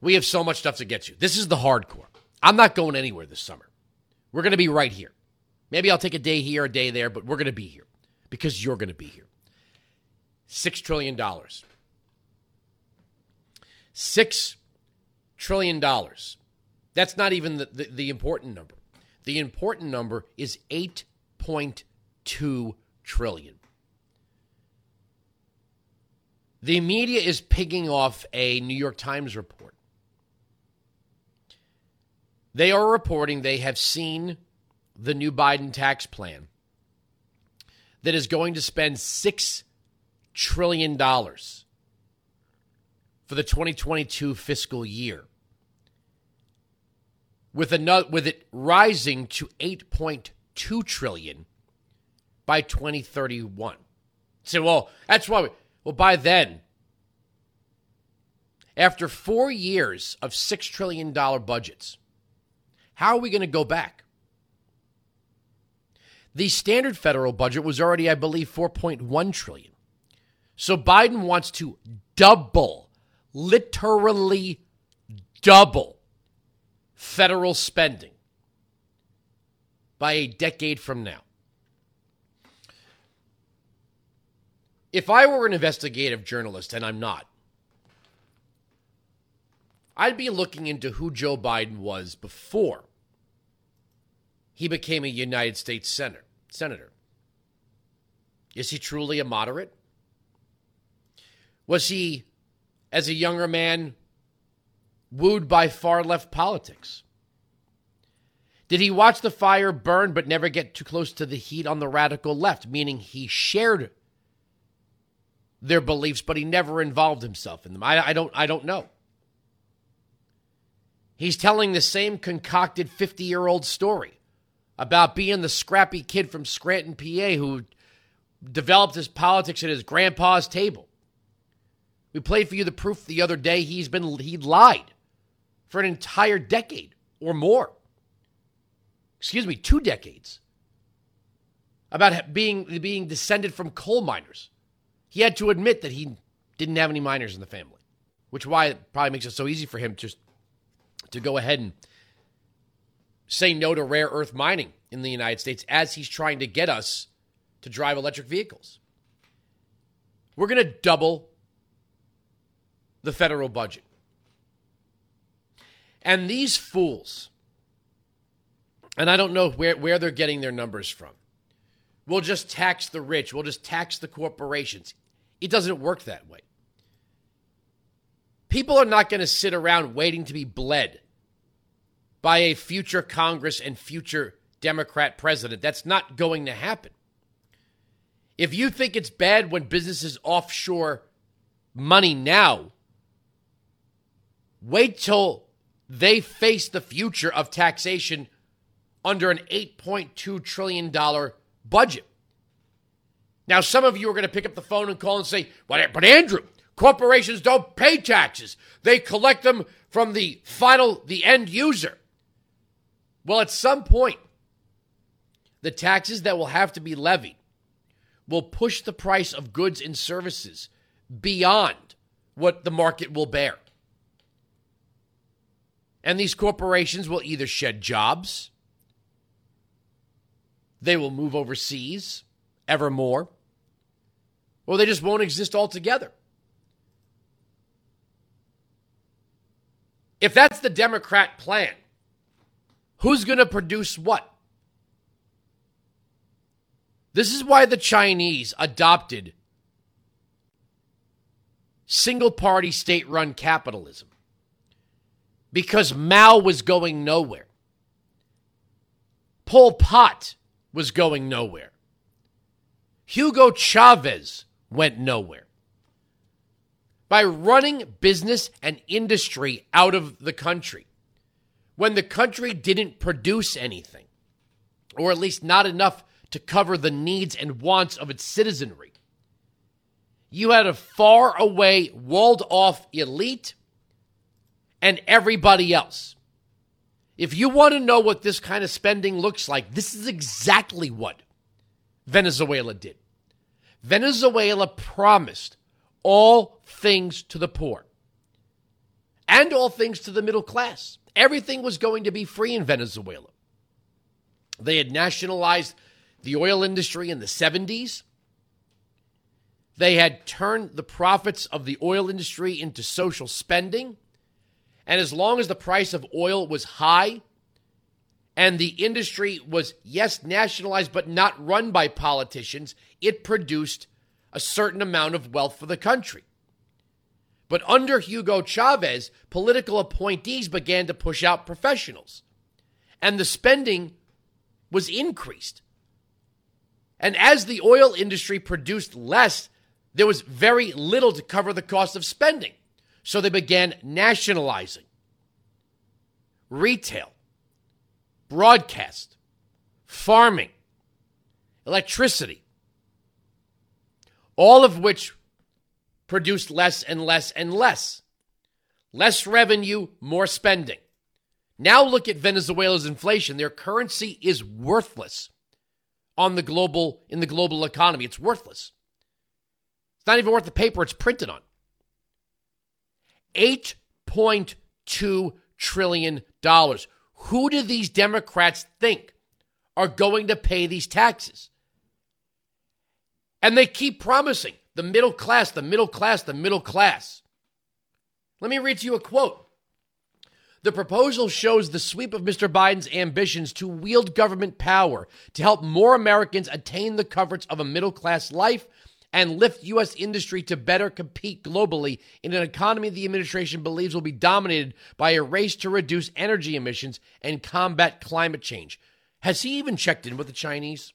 We have so much stuff to get to. This is the hardcore. I'm not going anywhere this summer. We're going to be right here. Maybe I'll take a day here, a day there, but we're going to be here because you're going to be here. $6 trillion. $6 trillion. That's not even the, the, the important number. The important number is 8.2 trillion. The media is picking off a New York Times report. They are reporting they have seen the new Biden tax plan that is going to spend $6 trillion for the 2022 fiscal year. With, another, with it rising to 8.2 trillion by 2031. Say, well, that's why. We, well, by then, after four years of $6 trillion budgets, how are we going to go back? The standard federal budget was already, I believe, 4.1 trillion. So Biden wants to double, literally double federal spending by a decade from now. If I were an investigative journalist, and I'm not, I'd be looking into who Joe Biden was before he became a United States senator. Senator. Is he truly a moderate? Was he, as a younger man, wooed by far left politics? Did he watch the fire burn but never get too close to the heat on the radical left, meaning he shared their beliefs, but he never involved himself in them? I, I don't, I don't know. He's telling the same concocted 50 year old story about being the scrappy kid from Scranton, PA, who developed his politics at his grandpa's table. We played for you the proof the other day. He's been he lied for an entire decade or more. Excuse me, two decades. About being being descended from coal miners. He had to admit that he didn't have any miners in the family, which why it probably makes it so easy for him to just to go ahead and say no to rare earth mining in the United States as he's trying to get us to drive electric vehicles. We're going to double the federal budget. And these fools, and I don't know where, where they're getting their numbers from, we'll just tax the rich, we'll just tax the corporations. It doesn't work that way. People are not going to sit around waiting to be bled by a future Congress and future Democrat president. That's not going to happen. If you think it's bad when businesses offshore money now, wait till they face the future of taxation under an $8.2 trillion budget. Now, some of you are going to pick up the phone and call and say, but Andrew, corporations don't pay taxes. They collect them from the final, the end user. Well, at some point, the taxes that will have to be levied will push the price of goods and services beyond what the market will bear. And these corporations will either shed jobs, they will move overseas ever more, or they just won't exist altogether. If that's the Democrat plan, Who's going to produce what? This is why the Chinese adopted single party state run capitalism. Because Mao was going nowhere. Pol Pot was going nowhere. Hugo Chavez went nowhere. By running business and industry out of the country, when the country didn't produce anything, or at least not enough to cover the needs and wants of its citizenry. You had a far away, walled off elite and everybody else. If you want to know what this kind of spending looks like, this is exactly what Venezuela did. Venezuela promised all things to the poor. and all things to the middle class. Everything was going to be free in Venezuela. They had nationalized the oil industry in the 70s. They had turned the profits of the oil industry into social spending. And as long as the price of oil was high and the industry was, yes, nationalized, but not run by politicians, it produced a certain amount of wealth for the country. But under Hugo Chavez, political appointees began to push out professionals, and the spending was increased. And as the oil industry produced less, there was very little to cover the cost of spending. So they began nationalizing retail, broadcast, farming, electricity, all of which produced less and less and less. Less revenue, more spending. Now look at Venezuela's inflation. Their currency is worthless on the global in the global economy. It's worthless. It's not even worth the paper it's printed on. 8.2 trillion dollars. Who do these Democrats think are going to pay these taxes? And they keep promising the middle class, the middle class, the middle class. Let me read to you a quote. The proposal shows the sweep of Mr. Biden's ambitions to wield government power to help more Americans attain the comforts of a middle class life and lift U.S. industry to better compete globally in an economy the administration believes will be dominated by a race to reduce energy emissions and combat climate change. Has he even checked in with the Chinese?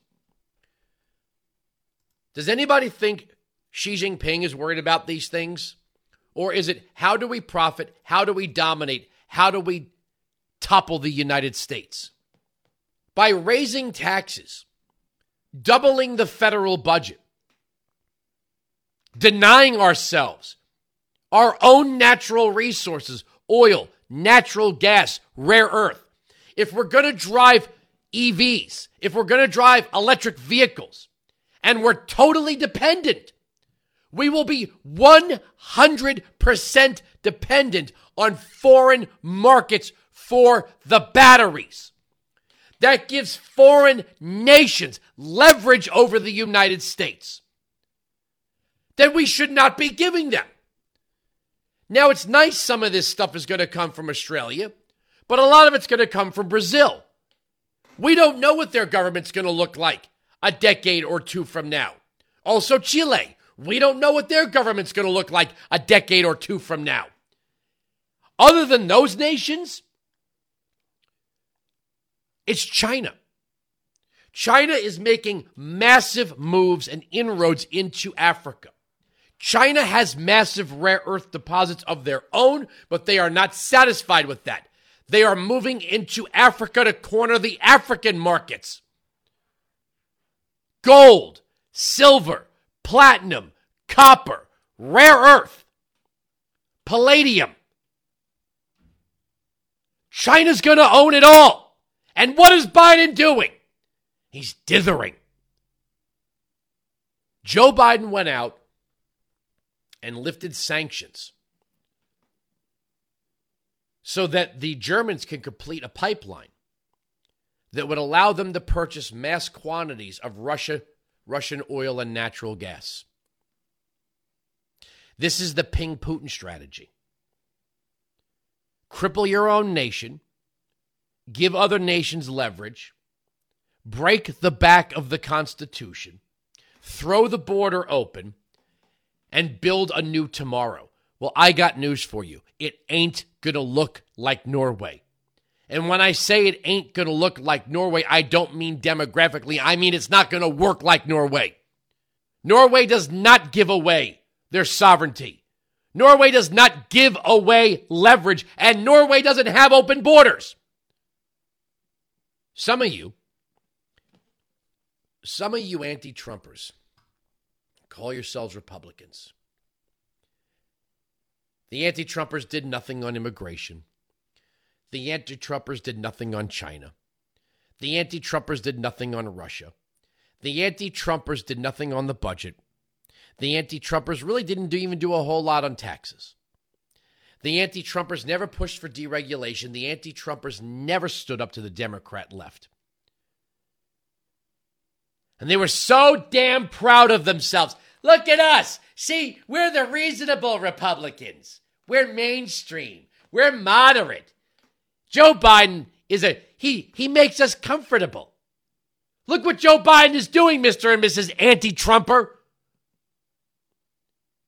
Does anybody think Xi Jinping is worried about these things? Or is it how do we profit? How do we dominate? How do we topple the United States? By raising taxes, doubling the federal budget, denying ourselves our own natural resources oil, natural gas, rare earth. If we're going to drive EVs, if we're going to drive electric vehicles, and we're totally dependent, we will be 100% dependent on foreign markets for the batteries. That gives foreign nations leverage over the United States that we should not be giving them. Now, it's nice some of this stuff is going to come from Australia, but a lot of it's going to come from Brazil. We don't know what their government's going to look like a decade or two from now. Also, Chile. We don't know what their government's going to look like a decade or two from now. Other than those nations, it's China. China is making massive moves and inroads into Africa. China has massive rare earth deposits of their own, but they are not satisfied with that. They are moving into Africa to corner the African markets. Gold, silver, platinum, copper, rare earth, palladium. China's going to own it all. And what is Biden doing? He's dithering. Joe Biden went out and lifted sanctions so that the Germans can complete a pipeline that would allow them to purchase mass quantities of Russia, Russian oil and natural gas. This is the ping Putin strategy cripple your own nation, give other nations leverage, break the back of the Constitution, throw the border open, and build a new tomorrow. Well, I got news for you. It ain't going to look like Norway. And when I say it ain't going to look like Norway, I don't mean demographically. I mean it's not going to work like Norway. Norway does not give away their sovereignty. Norway does not give away leverage, and Norway doesn't have open borders. Some of you, some of you anti Trumpers, call yourselves Republicans. The anti Trumpers did nothing on immigration. The anti Trumpers did nothing on China. The anti Trumpers did nothing on Russia. The anti Trumpers did nothing on the budget. The anti Trumpers really didn't do, even do a whole lot on taxes. The anti Trumpers never pushed for deregulation. The anti Trumpers never stood up to the Democrat left. And they were so damn proud of themselves. Look at us. See, we're the reasonable Republicans. We're mainstream. We're moderate. Joe Biden is a he he makes us comfortable. Look what Joe Biden is doing, Mr. and Mrs. Anti-Trumper.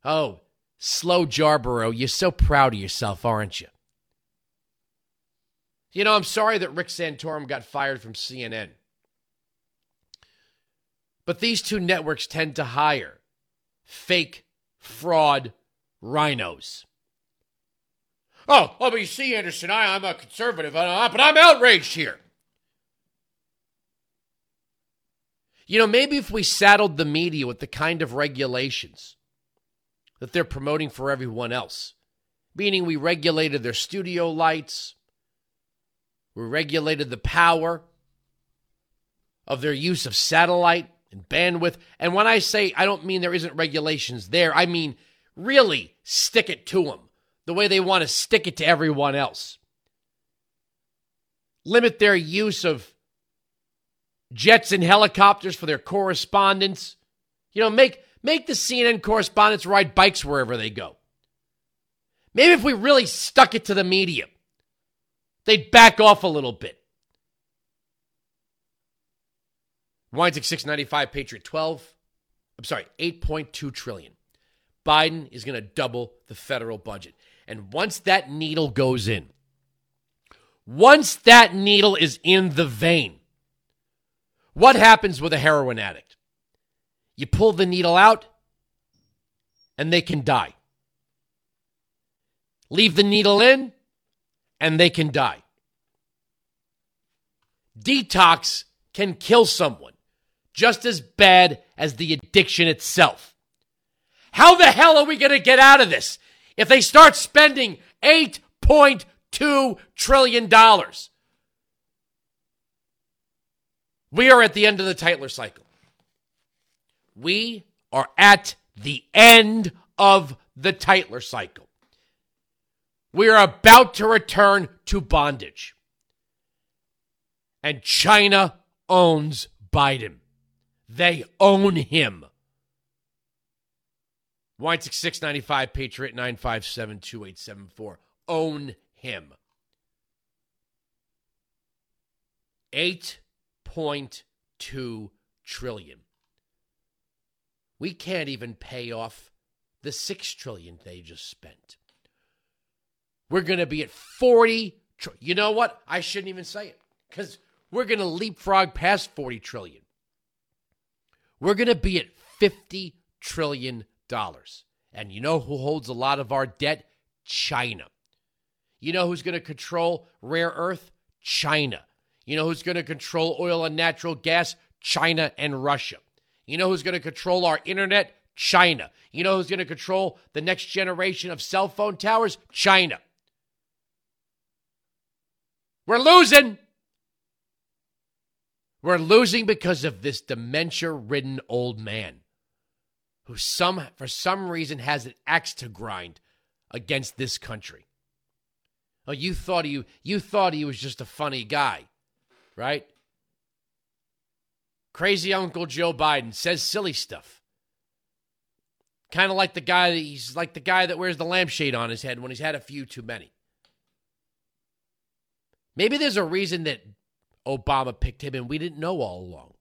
Oh, Joe Scarborough, you're so proud of yourself, aren't you? You know, I'm sorry that Rick Santorum got fired from CNN. But these two networks tend to hire fake, fraud rhinos. Oh, oh, but you see, Anderson, I, I'm a conservative, uh, but I'm outraged here. You know, maybe if we saddled the media with the kind of regulations that they're promoting for everyone else, meaning we regulated their studio lights, we regulated the power of their use of satellite and bandwidth. And when I say I don't mean there isn't regulations there, I mean really stick it to them the way they want to stick it to everyone else. Limit their use of jets and helicopters for their correspondents. You know, make make the CNN correspondents ride bikes wherever they go. Maybe if we really stuck it to the media, they'd back off a little bit. Weinzig 695, Patriot 12. I'm sorry, 8.2 trillion. Biden is going to double the federal budget. And once that needle goes in, once that needle is in the vein, what happens with a heroin addict? You pull the needle out and they can die. Leave the needle in and they can die. Detox can kill someone just as bad as the addiction itself. How the hell are we going to get out of this if they start spending $8.2 trillion? We are at the end of the Tytler cycle. We are at the end of the Tytler cycle. We are about to return to bondage. And China owns Biden. They own him. Weinzig 695, Patriot 957 2874. Own him. 8.2 trillion. We can't even pay off the 6 trillion they just spent. We're going to be at 40 tr- You know what? I shouldn't even say it cuz we're going to leapfrog past 40 trillion. We're going to be at 50 trillion. And you know who holds a lot of our debt? China. You know who's going to control rare earth? China. You know who's going to control oil and natural gas? China and Russia. You know who's going to control our internet? China. You know who's going to control the next generation of cell phone towers? China. We're losing. We're losing because of this dementia ridden old man who some for some reason has an axe to grind against this country. Oh, you thought he you thought he was just a funny guy, right? Crazy Uncle Joe Biden says silly stuff. Kind of like the guy that he's like the guy that wears the lampshade on his head when he's had a few too many. Maybe there's a reason that Obama picked him and we didn't know all along.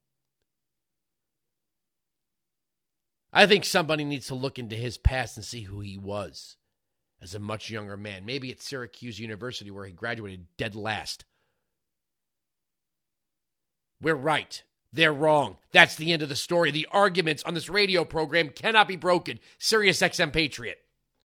I think somebody needs to look into his past and see who he was as a much younger man. Maybe at Syracuse University, where he graduated dead last. We're right. They're wrong. That's the end of the story. The arguments on this radio program cannot be broken. Sirius XM Patriot.